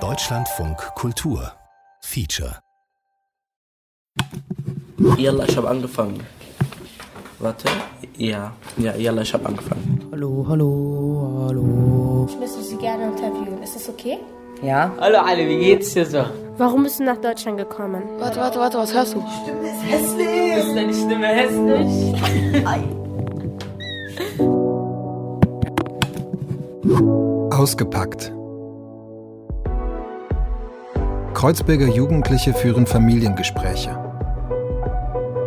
Deutschlandfunk Kultur Feature Yalla, ich habe angefangen. Warte. Ja, ja, Yalla, ich habe angefangen. Hallo, hallo, hallo. Ich müsste Sie gerne interviewen. Ist das okay? Ja? Hallo alle, wie geht's dir so? Warum bist du nach Deutschland gekommen? Warte, warte, warte, was hörst du? Ist deine Stimme hässlich? Ausgepackt. Kreuzberger Jugendliche führen Familiengespräche.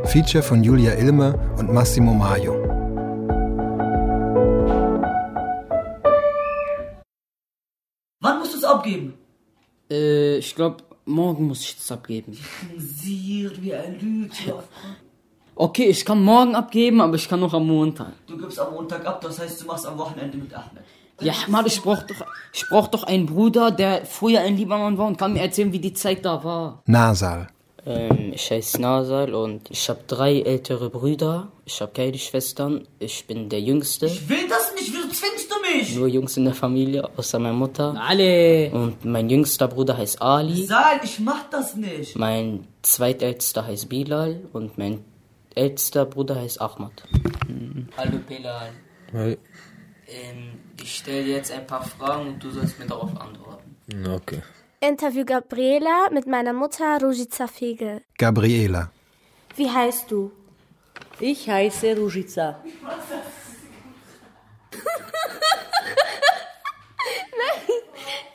Feature von Julia Ilme und Massimo Maio. Wann musst du es abgeben? Äh, ich glaube, morgen muss ich das abgeben. Sir, wie er lügt. Ja. Okay, ich kann morgen abgeben, aber ich kann noch am Montag. Du gibst am Montag ab, das heißt, du machst am Wochenende mit Ahmed. Ja, Mann, ich brauch doch, ich brauch doch einen Bruder, der früher ein lieber Mann war und kann mir erzählen, wie die Zeit da war. Nasal. Ähm, ich heiße Nasal und ich habe drei ältere Brüder. Ich habe keine Schwestern. Ich bin der Jüngste. Ich will das nicht, wieso zwingst du mich? Nur Jungs in der Familie, außer meiner Mutter. Alle. Und mein jüngster Bruder heißt Ali. Sal, ich mach das nicht. Mein zweitältester heißt Bilal und mein ältester Bruder heißt Ahmad. Hallo Bilal. Hi. Ähm, ich stelle jetzt ein paar Fragen und du sollst mir darauf antworten. Okay. Interview Gabriela mit meiner Mutter Rujica Fegel. Gabriela. Wie heißt du? Ich heiße Rujica.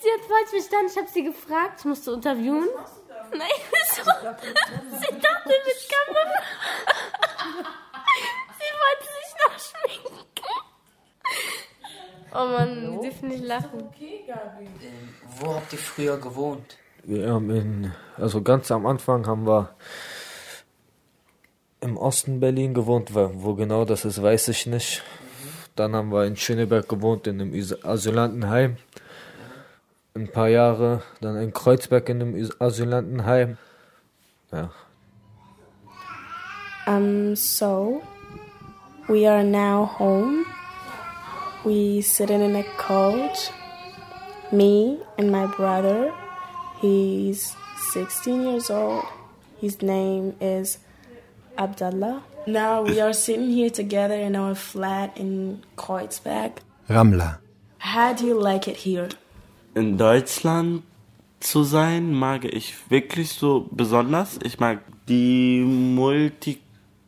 Sie hat falsch verstanden. Ich habe sie gefragt. Ich musste interviewen. Nein, wieso? Sie dachte mit Kamera. Sie wollte sich noch schminken. Oh Mann, die dürfen nicht lachen. Ähm, wo habt ihr früher gewohnt? Wir haben in, also ganz am Anfang haben wir im Osten Berlin gewohnt, wo wo genau das ist, weiß ich nicht. Dann haben wir in Schöneberg gewohnt, in einem Asylantenheim. Ein paar Jahre, dann in Kreuzberg in einem Asylantenheim. Ja. Um, so, we are now home. We sitting in a couch. Me and my brother. He's 16 years old. His name is Abdullah. Now we are sitting here together in our flat in Kreuzberg. Ramla. How do you like it here? in Deutschland zu sein, mag ich wirklich so besonders. Ich mag die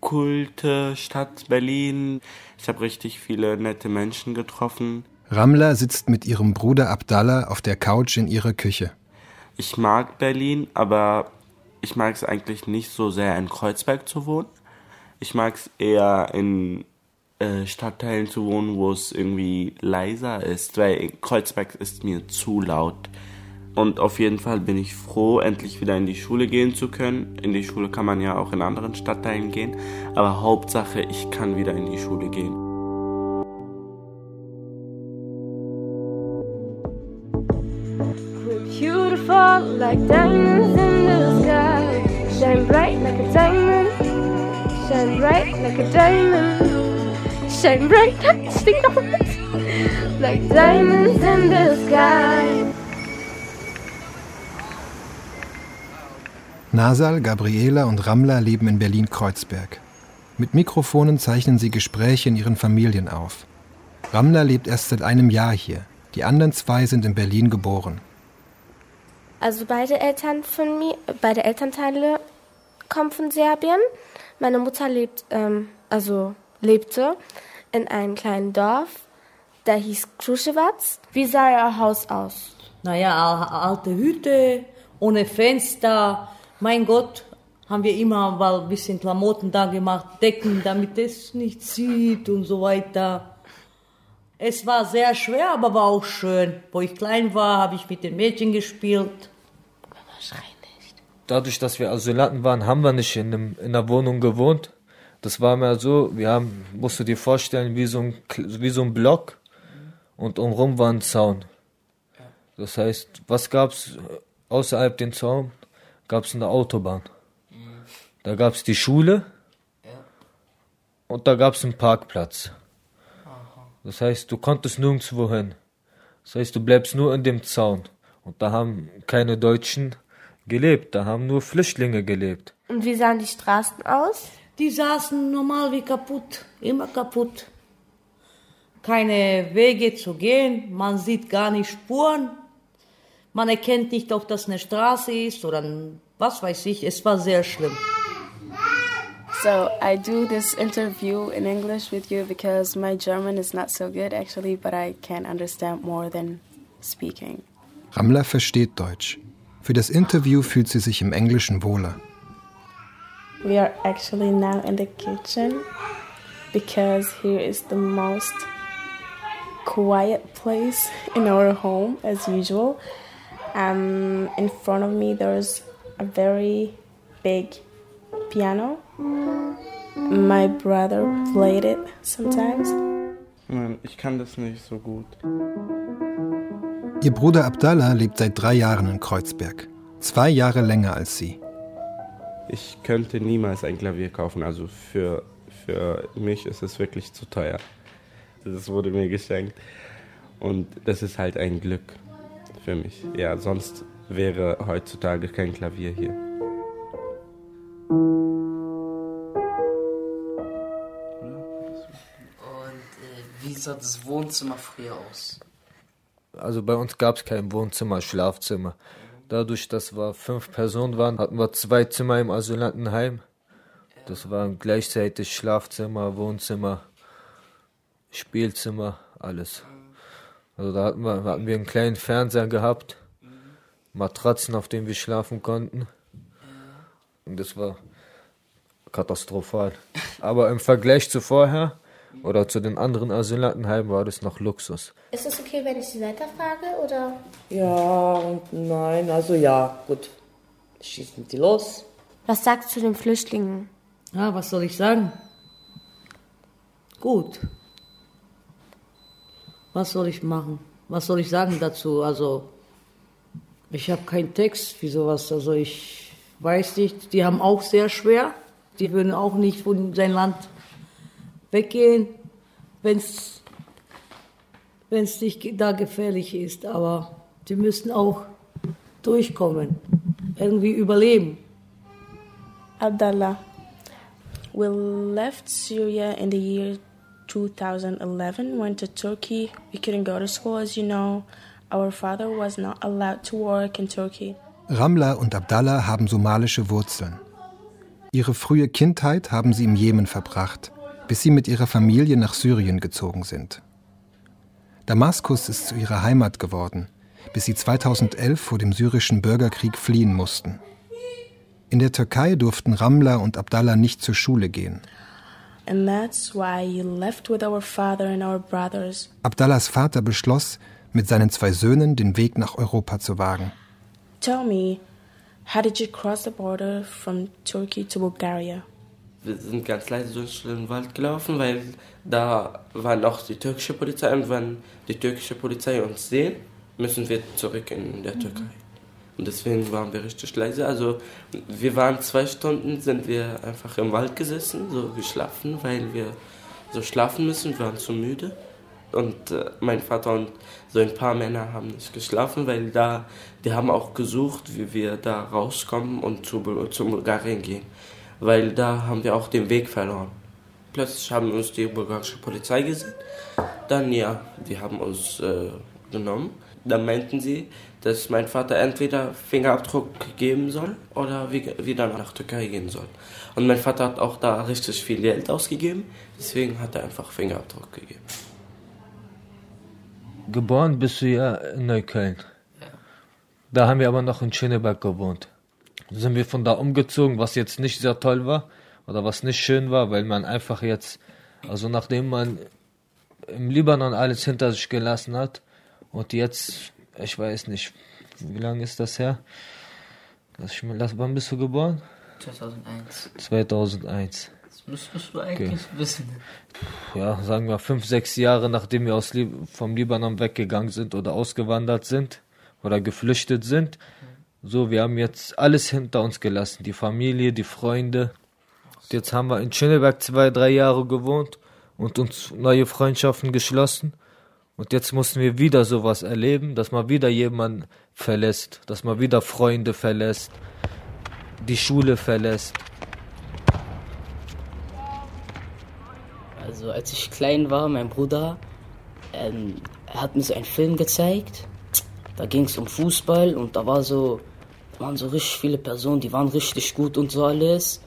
multikulte Stadt Berlin. Ich habe richtig viele nette Menschen getroffen. Ramla sitzt mit ihrem Bruder Abdallah auf der Couch in ihrer Küche. Ich mag Berlin, aber ich mag es eigentlich nicht so sehr in Kreuzberg zu wohnen. Ich mag es eher in äh, Stadtteilen zu wohnen, wo es irgendwie leiser ist, weil Kreuzberg ist mir zu laut. Und auf jeden Fall bin ich froh, endlich wieder in die Schule gehen zu können. In die Schule kann man ja auch in anderen Stadtteilen gehen, aber Hauptsache, ich kann wieder in die Schule gehen. Beautiful like diamonds in the sky. Shine bright like a diamond. Shine bright like a diamond. Shine bright. Noch mit. Like diamonds in the sky. Nasal, Gabriela und Ramla leben in Berlin-Kreuzberg. Mit Mikrofonen zeichnen sie Gespräche in ihren Familien auf. Ramla lebt erst seit einem Jahr hier. Die anderen zwei sind in Berlin geboren. Also beide Eltern von mir, beide Elternteile kommen von Serbien. Meine Mutter lebt, ähm, also lebte in einem kleinen Dorf, da hieß Kruschewac. Wie sah ihr Haus aus? Naja, alte Hütte, ohne Fenster. Mein Gott, haben wir immer mal ein bisschen Klamotten da gemacht, Decken, damit es nicht sieht und so weiter. Es war sehr schwer, aber war auch schön. Wo ich klein war, habe ich mit den Mädchen gespielt. Dadurch, dass wir Asylanten waren, haben wir nicht in, einem, in einer Wohnung gewohnt. Das war mehr so, wir haben, musst du dir vorstellen, wie so ein, wie so ein Block und umrum war ein Zaun. Das heißt, was gab's außerhalb den Zaun? Gab's eine Autobahn. Da gab's die Schule und da gab's einen Parkplatz. Das heißt, du konntest nirgendwo hin. Das heißt, du bleibst nur in dem Zaun. Und da haben keine Deutschen gelebt, da haben nur Flüchtlinge gelebt. Und wie sahen die Straßen aus? Die saßen normal wie kaputt, immer kaputt. Keine Wege zu gehen, man sieht gar nicht Spuren. Man erkennt nicht, ob das eine Straße ist oder was weiß ich. Es war sehr schlimm. So I do this interview in English with you because my German is not so good actually, but I can understand more than speaking. Ramla versteht Deutsch. Für das Interview fühlt sie sich im Englischen wohler. We are actually now in the kitchen because here is the most quiet place in our home as usual. Um, in front of me there's a very big piano. My brother played it sometimes. Nein, ich kann das nicht so gut. Ihr Bruder Abdallah lebt seit drei Jahren in Kreuzberg. Zwei Jahre länger als sie. Ich könnte niemals ein Klavier kaufen. Also für, für mich ist es wirklich zu teuer. Das wurde mir geschenkt. Und das ist halt ein Glück für mich. Ja, sonst wäre heutzutage kein Klavier hier. Und äh, wie sah das Wohnzimmer früher aus? Also bei uns gab es kein Wohnzimmer, Schlafzimmer. Dadurch, dass wir fünf Personen waren, hatten wir zwei Zimmer im Asylantenheim. Das waren gleichzeitig Schlafzimmer, Wohnzimmer, Spielzimmer, alles. Also da hatten wir, hatten wir einen kleinen Fernseher gehabt, Matratzen, auf denen wir schlafen konnten. Und das war katastrophal. Aber im Vergleich zu vorher oder zu den anderen Asylantenheimen war das noch Luxus. Ist es okay, wenn ich Sie weiterfrage oder? Ja und nein, also ja, gut. Schießen die los. Was sagst du zu den Flüchtlingen? Ja, was soll ich sagen? Gut. Was soll ich machen? Was soll ich sagen dazu? Also, ich habe keinen Text wie sowas. Also, ich weiß nicht. Die haben auch sehr schwer. Die würden auch nicht von sein Land weggehen, wenn es nicht da gefährlich ist. Aber die müssen auch durchkommen, irgendwie überleben. Abdallah, we left Syria in the year 2011, went to Turkey. We couldn't go to school, as you know. Our father was not allowed to work in Turkey. Ramla und Abdallah haben somalische Wurzeln. Ihre frühe Kindheit haben sie im Jemen verbracht, bis sie mit ihrer Familie nach Syrien gezogen sind. Damaskus ist zu ihrer Heimat geworden, bis sie 2011 vor dem syrischen Bürgerkrieg fliehen mussten. In der Türkei durften Ramla und Abdallah nicht zur Schule gehen. And that's why you left with our father and our brothers. Abdallahs Vater beschloss, mit seinen zwei Söhnen den Weg nach Europa zu wagen. Tell me, how did you cross the border from Turkey to Bulgaria? Wir sind ganz leise durch den Wald gelaufen, weil da war noch die türkische Polizei und wenn die türkische Polizei uns sehen, müssen wir zurück in der Türkei. Und deswegen waren wir richtig leise. Also wir waren zwei Stunden, sind wir einfach im Wald gesessen, so geschlafen, weil wir so schlafen müssen, wir waren zu müde. Und äh, mein Vater und so ein paar Männer haben nicht geschlafen, weil da, die haben auch gesucht, wie wir da rauskommen und zu, zu Bulgarien gehen. Weil da haben wir auch den Weg verloren. Plötzlich haben uns die bulgarische Polizei gesehen. Dann ja, die haben uns äh, genommen. Dann meinten sie, dass mein Vater entweder Fingerabdruck geben soll oder wieder nach Türkei gehen soll. Und mein Vater hat auch da richtig viel Geld ausgegeben, deswegen hat er einfach Fingerabdruck gegeben. Geboren bist du ja in Neukölln. Da haben wir aber noch in Schöneberg gewohnt. Sind wir von da umgezogen, was jetzt nicht sehr toll war oder was nicht schön war, weil man einfach jetzt, also nachdem man im Libanon alles hinter sich gelassen hat und jetzt, ich weiß nicht, wie lange ist das her? Lass ich mal, lass, wann bist du geboren? 2001. 2001. Das müsstest du eigentlich wissen. Ja, sagen wir fünf, sechs Jahre nachdem wir aus Lib vom Libanon weggegangen sind oder ausgewandert sind oder geflüchtet sind. So, wir haben jetzt alles hinter uns gelassen. Die Familie, die Freunde. Jetzt haben wir in Schöneberg zwei, drei Jahre gewohnt und uns neue Freundschaften geschlossen. Und jetzt mussten wir wieder sowas erleben, dass man wieder jemanden verlässt, dass man wieder Freunde verlässt, die Schule verlässt. Also als ich klein war, mein Bruder, ähm, er hat mir so einen Film gezeigt. Da ging es um Fußball und da war so, da waren so richtig viele Personen, die waren richtig gut und so alles.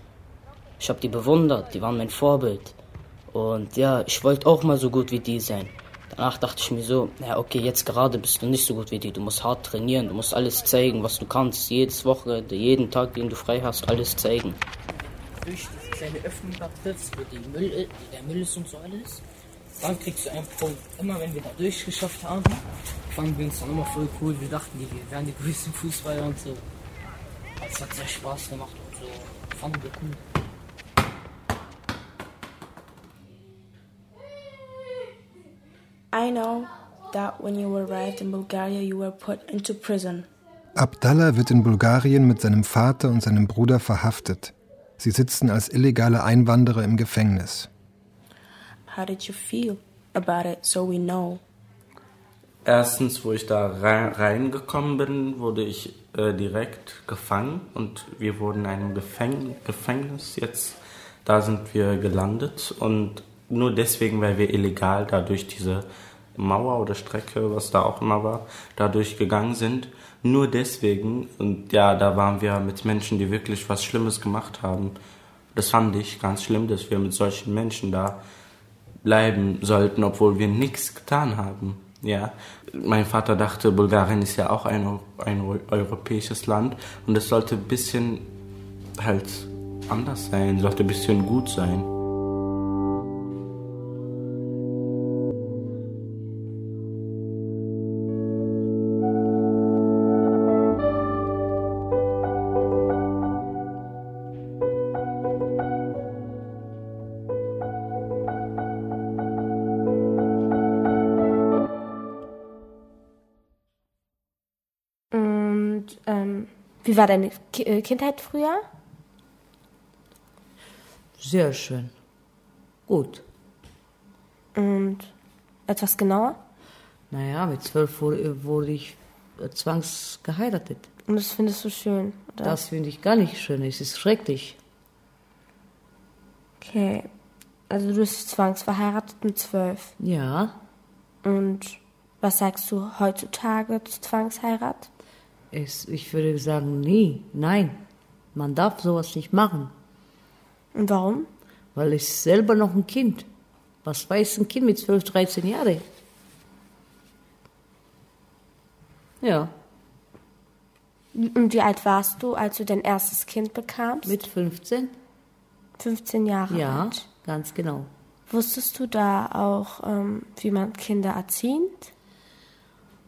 Ich habe die bewundert, die waren mein Vorbild. Und ja, ich wollte auch mal so gut wie die sein. Danach dachte ich mir so, ja okay, jetzt gerade bist du nicht so gut wie die. Du musst hart trainieren, du musst alles zeigen, was du kannst. Jedes Wochenende, jeden Tag, den du frei hast, alles zeigen. Durch diese kleine Öffnung da triffst, wo die Müll, der Müll ist und so alles, dann kriegst du einen Punkt. Immer wenn wir da durchgeschafft haben, fanden wir uns dann immer voll cool. Wir dachten, wir wären die größten Fußballer und so. Es hat sehr Spaß gemacht und so. Fanden wir cool. I know that when you arrived in Bulgaria, you were put into prison. Abdallah wird in Bulgarien mit seinem Vater und seinem Bruder verhaftet. Sie sitzen als illegale Einwanderer im Gefängnis. How did you feel about it so we know? Erstens, wo ich da rein, reingekommen bin, wurde ich äh, direkt gefangen und wir wurden in einem Gefäng Gefängnis. Jetzt, da sind wir gelandet und nur deswegen, weil wir illegal da durch diese Mauer oder Strecke, was da auch immer war, da durchgegangen sind. Nur deswegen, und ja, da waren wir mit Menschen, die wirklich was Schlimmes gemacht haben. Das fand ich ganz schlimm, dass wir mit solchen Menschen da bleiben sollten, obwohl wir nichts getan haben. Ja, mein Vater dachte, Bulgarien ist ja auch ein, ein europäisches Land und es sollte ein bisschen halt anders sein, sollte ein bisschen gut sein. Und ähm, wie war deine Ki äh, Kindheit früher? Sehr schön. Gut. Und etwas genauer? Naja, mit zwölf wurde, wurde ich äh, zwangsgeheiratet. Und das findest du schön, oder? Das finde ich gar nicht schön. Es ist schrecklich. Okay. Also du bist zwangsverheiratet mit zwölf. Ja. Und was sagst du heutzutage zur Zwangsheirat? Es, ich würde sagen, nie, nein. Man darf sowas nicht machen. Und warum? Weil ich selber noch ein Kind. Was weiß ein Kind mit 12, 13 Jahren? Ja. Und wie alt warst du, als du dein erstes Kind bekamst? Mit 15. 15 Jahre Ja, alt. ganz genau. Wusstest du da auch, ähm, wie man Kinder erzieht?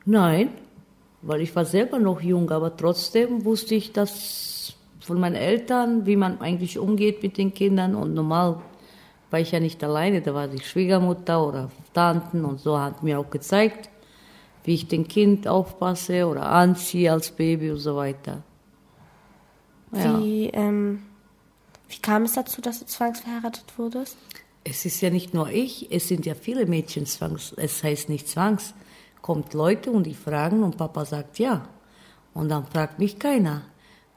Nein, weil ich war selber noch jung, aber trotzdem wusste ich das von meinen Eltern, wie man eigentlich umgeht mit den Kindern. Und normal war ich ja nicht alleine, da war die Schwiegermutter oder Tanten und so hat mir auch gezeigt, wie ich den Kind aufpasse oder anziehe als Baby und so weiter. Ja. Wie, ähm, wie kam es dazu, dass du zwangsverheiratet wurdest? Es ist ja nicht nur ich, es sind ja viele Mädchen zwangs. Es heißt nicht zwangs. Kommt Leute und die fragen und Papa sagt ja. Und dann fragt mich keiner.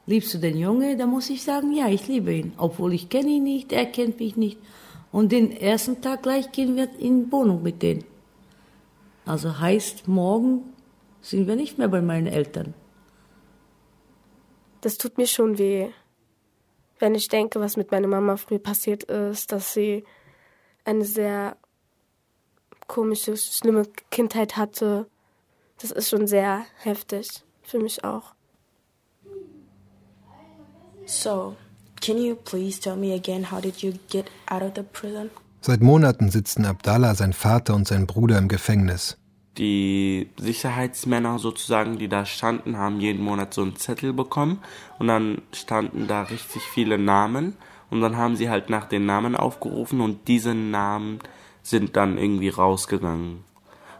Liebst du den Junge? Da muss ich sagen, ja, ich liebe ihn. Obwohl ich kenne ihn nicht, er kennt mich nicht. Und den ersten Tag gleich gehen wir in Wohnung mit denen. Also heißt, morgen sind wir nicht mehr bei meinen Eltern. Das tut mir schon weh. Wenn ich denke, was mit meiner Mama früher passiert ist, dass sie eine sehr komische, schlimme Kindheit hatte. Das ist schon sehr heftig. Für mich auch. So, can you please tell me again how did you get out of the prison? Seit Monaten sitzen Abdallah, sein Vater und sein Bruder im Gefängnis. Die Sicherheitsmänner sozusagen, die da standen, haben jeden Monat so einen Zettel bekommen und dann standen da richtig viele Namen und dann haben sie halt nach den Namen aufgerufen und diese Namen sind dann irgendwie rausgegangen.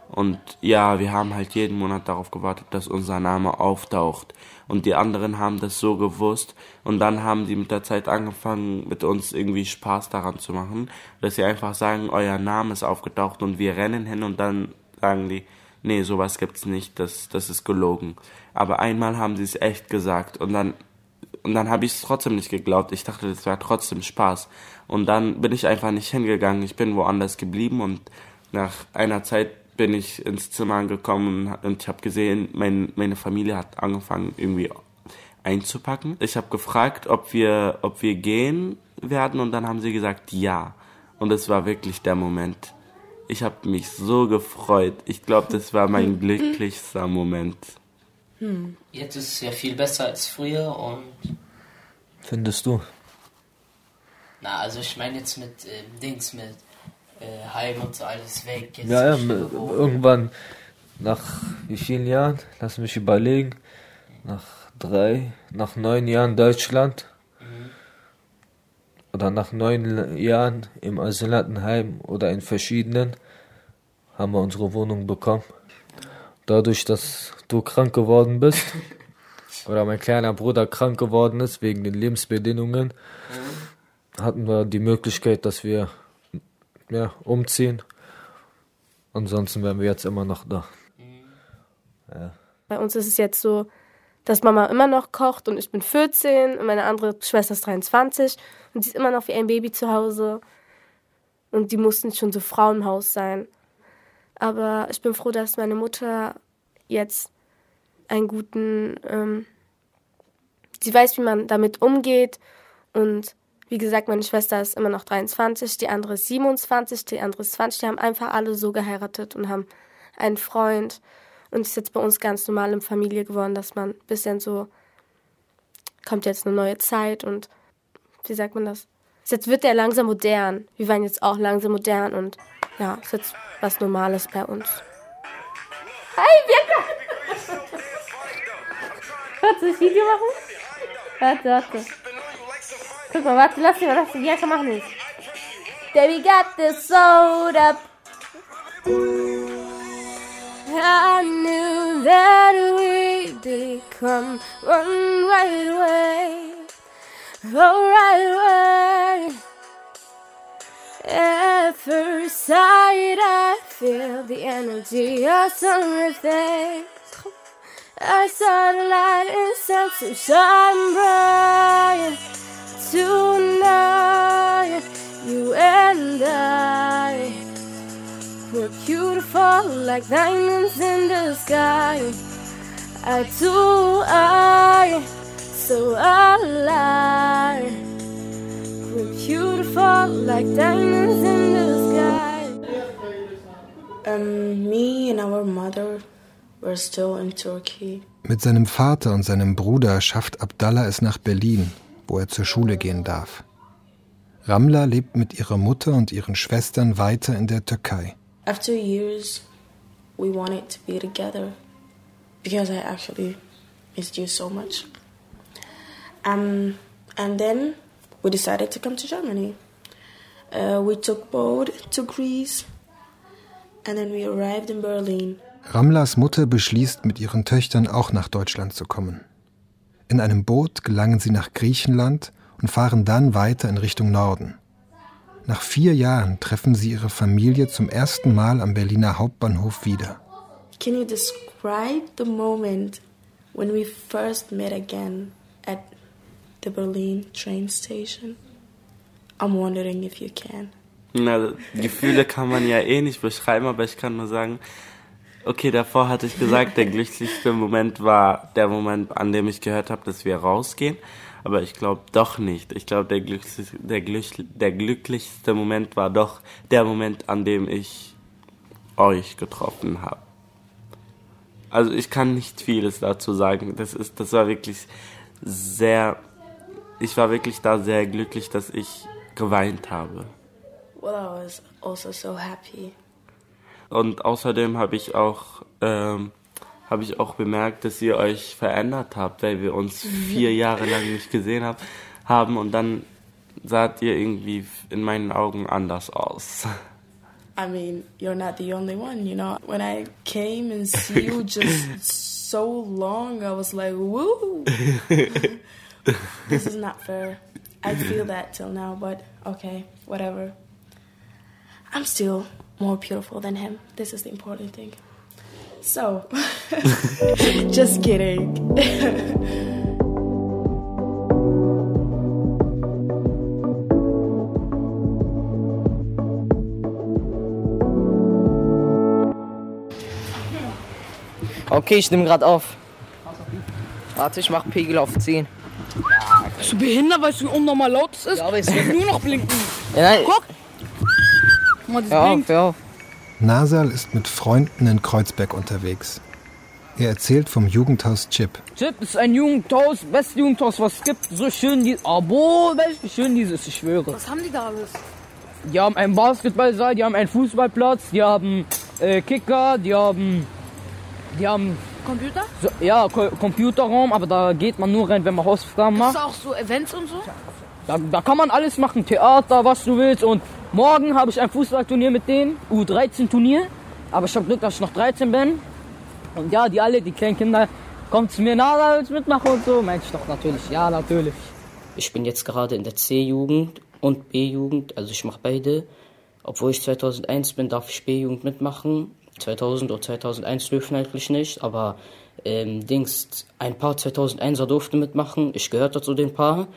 Und ja, wir haben halt jeden Monat darauf gewartet, dass unser Name auftaucht. Und die anderen haben das so gewusst. Und dann haben die mit der Zeit angefangen, mit uns irgendwie Spaß daran zu machen. Dass sie einfach sagen, euer Name ist aufgetaucht und wir rennen hin und dann sagen die, nee, sowas gibt's nicht, das, das ist gelogen. Aber einmal haben sie es echt gesagt und dann und dann habe ich es trotzdem nicht geglaubt. Ich dachte, das wäre trotzdem Spaß. Und dann bin ich einfach nicht hingegangen. Ich bin woanders geblieben und nach einer Zeit bin ich ins Zimmer angekommen und ich habe gesehen, mein, meine Familie hat angefangen irgendwie einzupacken. Ich habe gefragt, ob wir, ob wir gehen werden und dann haben sie gesagt ja. Und es war wirklich der Moment. Ich habe mich so gefreut. Ich glaube, das war mein glücklichster Moment. Hm. Jetzt ist es ja viel besser als früher und. Findest du? Na, also ich meine jetzt mit äh, Dings, mit äh, Heim und so alles weg. Jetzt ja, ja, irgendwann nach wie vielen Jahren? Lass mich überlegen. Nach drei, nach neun Jahren Deutschland. Mhm. Oder nach neun Jahren im Asylantenheim oder in verschiedenen haben wir unsere Wohnung bekommen. Dadurch, dass du krank geworden bist oder mein kleiner Bruder krank geworden ist wegen den Lebensbedingungen, mhm. hatten wir die Möglichkeit, dass wir ja, umziehen. Ansonsten wären wir jetzt immer noch da. Mhm. Ja. Bei uns ist es jetzt so, dass Mama immer noch kocht und ich bin 14 und meine andere Schwester ist 23 und sie ist immer noch wie ein Baby zu Hause. Und die mussten schon so Frauenhaus sein. Aber ich bin froh, dass meine Mutter jetzt einen guten, ähm, sie weiß, wie man damit umgeht. Und wie gesagt, meine Schwester ist immer noch 23, die andere ist 27, die andere ist 20. Die haben einfach alle so geheiratet und haben einen Freund. Und es ist jetzt bei uns ganz normal in Familie geworden, dass man ein bisschen so, kommt jetzt eine neue Zeit und wie sagt man das? Jetzt wird der langsam modern. Wir waren jetzt auch langsam modern und ja, ist jetzt was Normales bei uns. Hi, Bianca! Du das Video machen? Warte, warte. Guck mal, warte, lass mal, lass dich Bianca machen jetzt. Baby got this soda. I knew that we'd become one right away. Oh, right away. At first sight, I feel the energy of something. I saw the light and sense to shine bright tonight. You and I were beautiful like diamonds in the sky. I do, I so alive. We're beautiful like diamonds in the sky. Um, me and our mother Mit seinem Vater und seinem Bruder schafft Abdallah es nach Berlin, wo er zur Schule gehen darf. Ramla lebt mit ihrer Mutter und ihren Schwestern weiter in der Türkei. After years, we wanted to be together because I actually missed you so much. Um, and then we decided to come to Germany. Uh, we took boat to Greece and then we arrived in Berlin. Ramlas Mutter beschließt, mit ihren Töchtern auch nach Deutschland zu kommen. In einem Boot gelangen sie nach Griechenland und fahren dann weiter in Richtung Norden. Nach vier Jahren treffen sie ihre Familie zum ersten Mal am Berliner Hauptbahnhof wieder. Can you describe the moment when we first met again at the Berlin train station? I'm wondering if you can. Na, Gefühle kann man ja eh nicht beschreiben, aber ich kann nur sagen, okay, davor hatte ich gesagt, der glücklichste Moment war der Moment, an dem ich gehört habe, dass wir rausgehen. Aber ich glaube doch nicht. Ich glaube, der, glücklichste, der, der glücklichste Moment war doch der Moment, an dem ich euch getroffen habe. Also ich kann nicht vieles dazu sagen. Das ist, das war wirklich sehr ich war wirklich da sehr glücklich, dass ich geweint habe. Well, I was also so happy. Und außerdem habe ich auch ähm, habe ich auch bemerkt, dass ihr euch verändert habt, weil wir uns vier Jahre lang nicht gesehen haben, haben und dann saht ihr irgendwie in meinen Augen anders aus. I mean, you're not the only one, you know. When I came and see you just so long, I was like, woo. this is not fair. I feel that till now, but okay, whatever. I'm still more beautiful than him. This is the important thing. So, just kidding. Okay, ich nehme gerade auf. Warte, ich mach Pegel auf 10. Bist du behindert, weißt du, wie unnormal laut es ist? Ja, aber es Ich will nur noch blinken. Ja, nein. Guck! Das Hör auf, hör auf. Nasal ist mit Freunden in Kreuzberg unterwegs. Er erzählt vom Jugendhaus Chip. Chip ist ein Jugendhaus, beste Jugendhaus, was es gibt. So schön die. Abo, welch wie schön dieses, ich schwöre. Was haben die da alles? Die haben einen Basketballsaal, die haben einen Fußballplatz, die haben äh, Kicker, die haben. Die haben. Computer? So, ja, Ko Computerraum, aber da geht man nur rein, wenn man Hausaufgaben macht. da auch so Events und so? Da, da kann man alles machen, Theater, was du willst. Und morgen habe ich ein Fußballturnier mit denen, U13-Turnier. Aber ich habe Glück, dass ich noch 13 bin. Und ja, die alle, die kleinen Kinder, kommen zu mir, na, da willst du mitmachen und so. Meinte ich doch natürlich, ja, natürlich. Ich bin jetzt gerade in der C-Jugend und B-Jugend, also ich mache beide. Obwohl ich 2001 bin, darf ich B-Jugend mitmachen. 2000 oder 2001 dürfen eigentlich nicht, aber ähm, Dings, ein paar 2001er durften mitmachen. Ich gehörte zu den paar.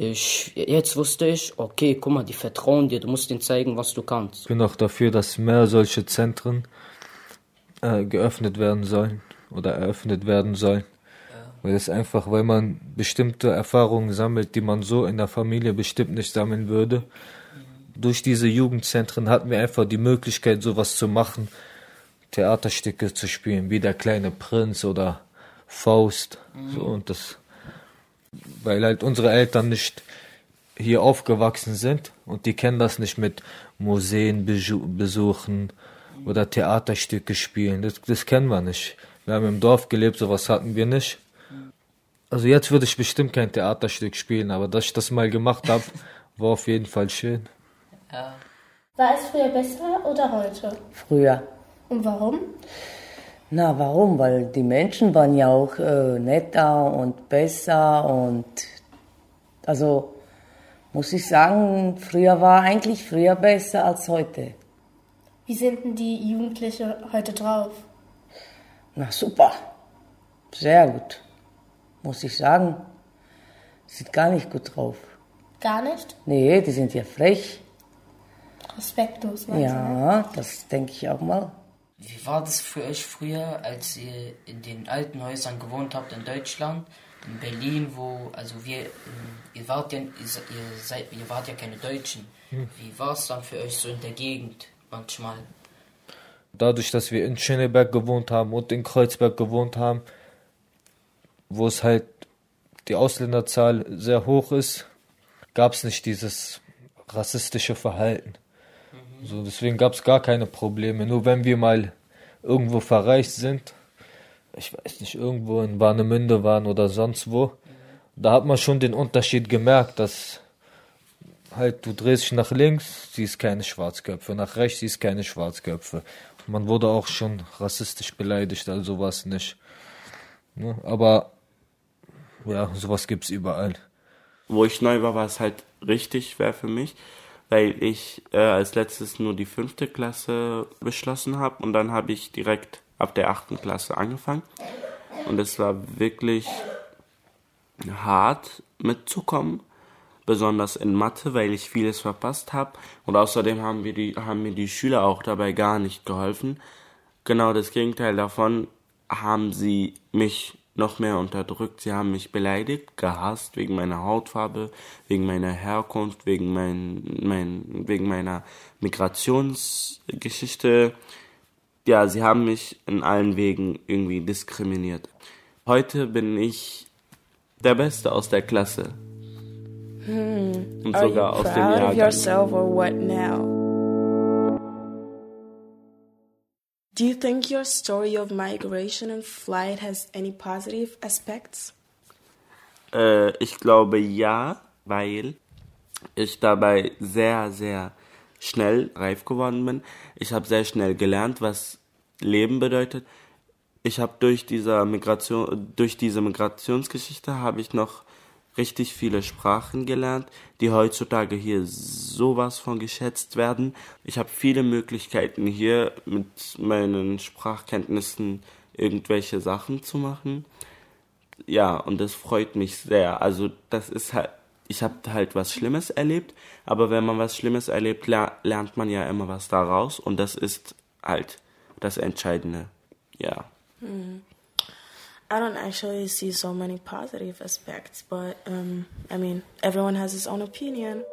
Ich, jetzt wusste ich, okay, guck mal, die vertrauen dir, du musst ihnen zeigen, was du kannst. Ich bin auch dafür, dass mehr solche Zentren äh, geöffnet werden sollen oder eröffnet werden sollen. Weil es einfach, weil man bestimmte Erfahrungen sammelt, die man so in der Familie bestimmt nicht sammeln würde. Durch diese Jugendzentren hatten wir einfach die Möglichkeit, sowas zu machen, Theaterstücke zu spielen, wie der kleine Prinz oder Faust. So, und das, weil halt unsere Eltern nicht hier aufgewachsen sind und die kennen das nicht mit Museen besu- besuchen oder Theaterstücke spielen. Das, das kennen wir nicht. Wir haben im Dorf gelebt, sowas hatten wir nicht. Also jetzt würde ich bestimmt kein Theaterstück spielen, aber dass ich das mal gemacht habe, war auf jeden Fall schön. War es früher besser oder heute? Früher. Und warum? Na, warum? Weil die Menschen waren ja auch äh, netter und besser und also muss ich sagen, früher war eigentlich früher besser als heute. Wie sind denn die Jugendlichen heute drauf? Na super, sehr gut, muss ich sagen. Sind gar nicht gut drauf. Gar nicht? Nee, die sind ja frech. Respektlos, meinst Ja, das denke ich auch mal. Wie war das für euch früher, als ihr in den alten Häusern gewohnt habt in Deutschland, in Berlin, wo, also wir, ähm, ihr wart ja, ihr, se- ihr, seid, ihr wart ja keine Deutschen. Hm. Wie war es dann für euch so in der Gegend manchmal? dadurch, dass wir in Schöneberg gewohnt haben und in Kreuzberg gewohnt haben, wo es halt die Ausländerzahl sehr hoch ist, gab es nicht dieses rassistische Verhalten. So, deswegen gab es gar keine Probleme. Nur wenn wir mal irgendwo verreist sind, ich weiß nicht, irgendwo in Warnemünde waren oder sonst wo, da hat man schon den Unterschied gemerkt, dass halt du drehst dich nach links, siehst keine Schwarzköpfe, nach rechts siehst keine Schwarzköpfe. Man wurde auch schon rassistisch beleidigt, also sowas nicht. Ne? Aber ja, sowas gibt's überall. Wo ich neu war, war es halt richtig schwer für mich, weil ich äh, als letztes nur die fünfte Klasse beschlossen habe und dann habe ich direkt ab der achten Klasse angefangen. Und es war wirklich hart mitzukommen, besonders in Mathe, weil ich vieles verpasst habe. Und außerdem haben, wir die, haben mir die Schüler auch dabei gar nicht geholfen. Genau das Gegenteil davon haben sie mich noch mehr unterdrückt. Sie haben mich beleidigt, gehasst wegen meiner Hautfarbe, wegen meiner Herkunft, wegen, mein, mein, wegen meiner Migrationsgeschichte. Ja, sie haben mich in allen Wegen irgendwie diskriminiert. Heute bin ich der Beste aus der Klasse. Hmm. Und Are sogar aus dem proud Do you think your story of migration and flight has any positive aspects? Äh, ich glaube ja, weil ich dabei sehr, sehr schnell reif geworden bin. Ich habe sehr schnell gelernt, was Leben bedeutet. Ich habe durch diese Migration, durch diese Migrationsgeschichte habe ich noch richtig viele Sprachen gelernt, die heutzutage hier sowas von geschätzt werden. Ich habe viele Möglichkeiten hier mit meinen Sprachkenntnissen irgendwelche Sachen zu machen. Ja, und das freut mich sehr. Also das ist halt, ich habe halt was Schlimmes erlebt, aber wenn man was Schlimmes erlebt, ler lernt man ja immer was daraus und das ist halt das Entscheidende. Ja. Hmm. I don't actually see so many positive aspects, but um, I mean, everyone has his own opinion.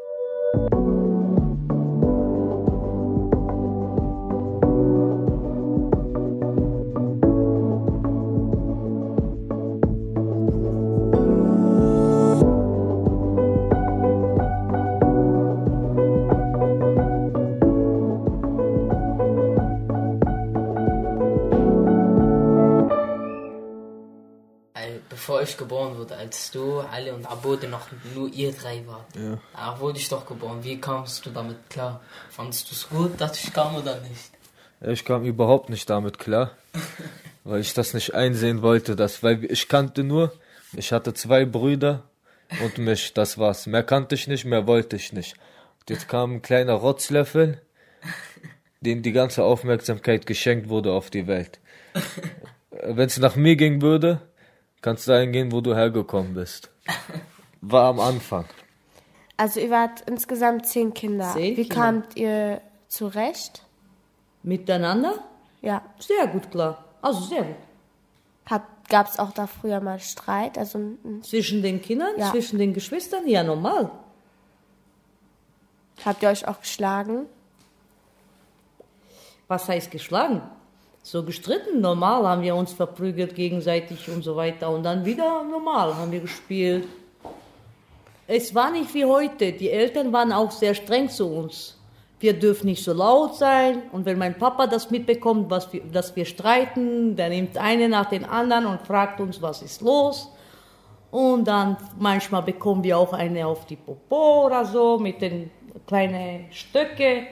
Ich geboren wurde, als du, Ali und Abode noch nur ihr drei wart. Ja. Da wurde ich doch geboren. Wie kamst du damit klar? Fandest du es gut, dass ich kam oder nicht? Ich kam überhaupt nicht damit klar, weil ich das nicht einsehen wollte, dass, weil ich kannte nur, ich hatte zwei Brüder und mich, das war's. Mehr kannte ich nicht, mehr wollte ich nicht. Und jetzt kam ein kleiner Rotzlöffel, dem die ganze Aufmerksamkeit geschenkt wurde auf die Welt. Wenn es nach mir gehen würde, kannst du eingehen, wo du hergekommen bist. War am Anfang. Also ihr wart insgesamt zehn Kinder. Zehn Wie Kinder. kamt ihr zurecht? Miteinander? Ja. Sehr gut klar. Also sehr gut. Gab es auch da früher mal Streit? Also Zwischen den Kindern, Ja. zwischen den Geschwistern? Ja, normal. habt ihr euch auch geschlagen? Was heißt geschlagen? So gestritten, normal haben wir uns verprügelt gegenseitig und so weiter. Und dann wieder normal haben wir gespielt. Es war nicht wie heute. Die Eltern waren auch sehr streng zu uns. Wir dürfen nicht so laut sein. Und wenn mein Papa das mitbekommt, was wir, dass wir streiten, dann nimmt eine nach den anderen und fragt uns, was ist los. Und dann manchmal bekommen wir auch eine auf die Popo oder so mit den kleinen Stöcke.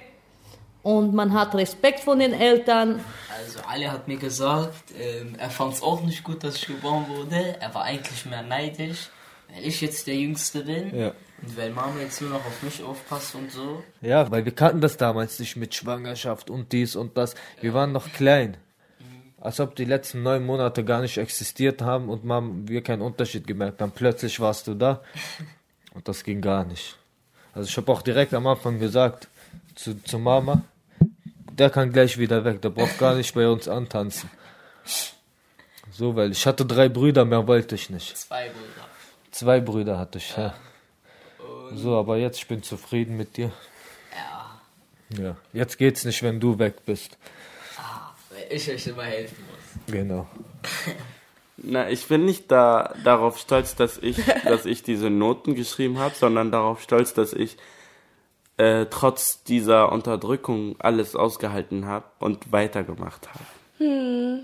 Und man hat Respekt von den Eltern. Also Ali hat mir gesagt, ähm, er fand es auch nicht gut, dass ich geboren wurde. Er war eigentlich mehr neidisch, weil ich jetzt der Jüngste bin. Ja. Und weil Mama jetzt nur noch auf mich aufpasst und so. Ja, weil wir kannten das damals nicht mit Schwangerschaft und dies und das. Wir waren noch klein. Als ob die letzten neun Monate gar nicht existiert haben und man, wir keinen Unterschied gemerkt haben. Plötzlich warst du da und das ging gar nicht. Also ich habe auch direkt am Anfang gesagt zu, zu Mama, der kann gleich wieder weg, der braucht gar nicht bei uns antanzen. So, weil ich hatte drei Brüder, mehr wollte ich nicht. Zwei Brüder. Zwei Brüder hatte ich, ja. So, aber jetzt ich bin zufrieden mit dir. Ja, Ja, jetzt geht's nicht, wenn du weg bist. weil ich euch immer helfen muss. Genau. Na, ich bin nicht da, darauf stolz, dass ich, dass ich diese Noten geschrieben habe, sondern darauf stolz, dass ich äh, trotz dieser Unterdrückung alles ausgehalten habe und weitergemacht habe. Hmm.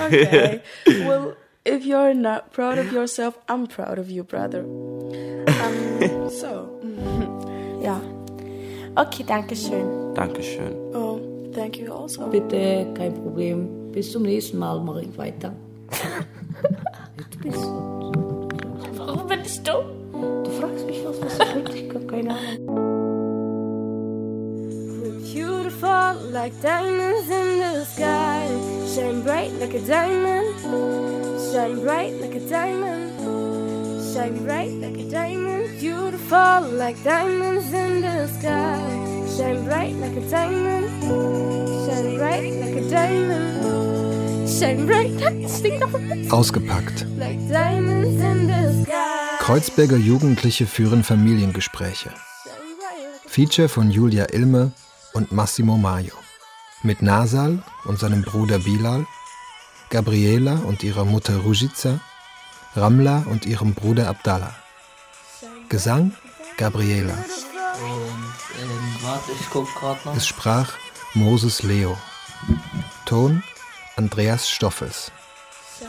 Okay. well, if you're not proud of yourself, I'm proud of you, brother. Um, so, Ja. Okay, danke schön. Dankeschön. oh, thank you also. Bitte, kein Problem. Bis zum nächsten Mal mache ich weiter. du bist so. Warum bin ich dumm? Du fragst mich was, was ich wirklich gar keine Ahnung. Beautiful like diamonds in the sky. Shine bright like a diamond. Shine bright like a diamond. Shine bright like a diamond. Beautiful like diamonds in the sky. Shine bright like a diamond. Shine bright like a diamond. Shine bright like doch mit. Ausgepackt. Like diamonds in the sky. Kreuzberger Jugendliche führen Familiengespräche. Feature von Julia Ilme und Massimo Maio. Mit Nasal und seinem Bruder Bilal, Gabriela und ihrer Mutter Rujica, Ramla und ihrem Bruder Abdallah. Gesang Gabriela. Ähm. Es sprach Moses Leo. Ton Andreas Stoffels.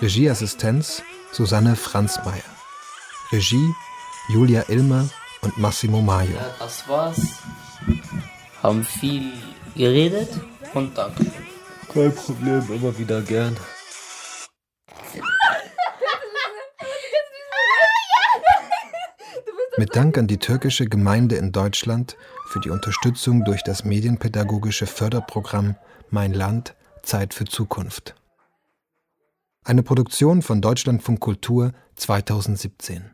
Regieassistenz Susanne Franzmeier. Regie Julia Ilmer und Massimo Maio. Ja, das war's. Haben viel geredet und danke. Kein Problem, immer wieder gern. Mit Dank an die türkische Gemeinde in Deutschland für die Unterstützung durch das medienpädagogische Förderprogramm Mein Land Zeit für Zukunft. Eine Produktion von Deutschlandfunk Kultur 2017.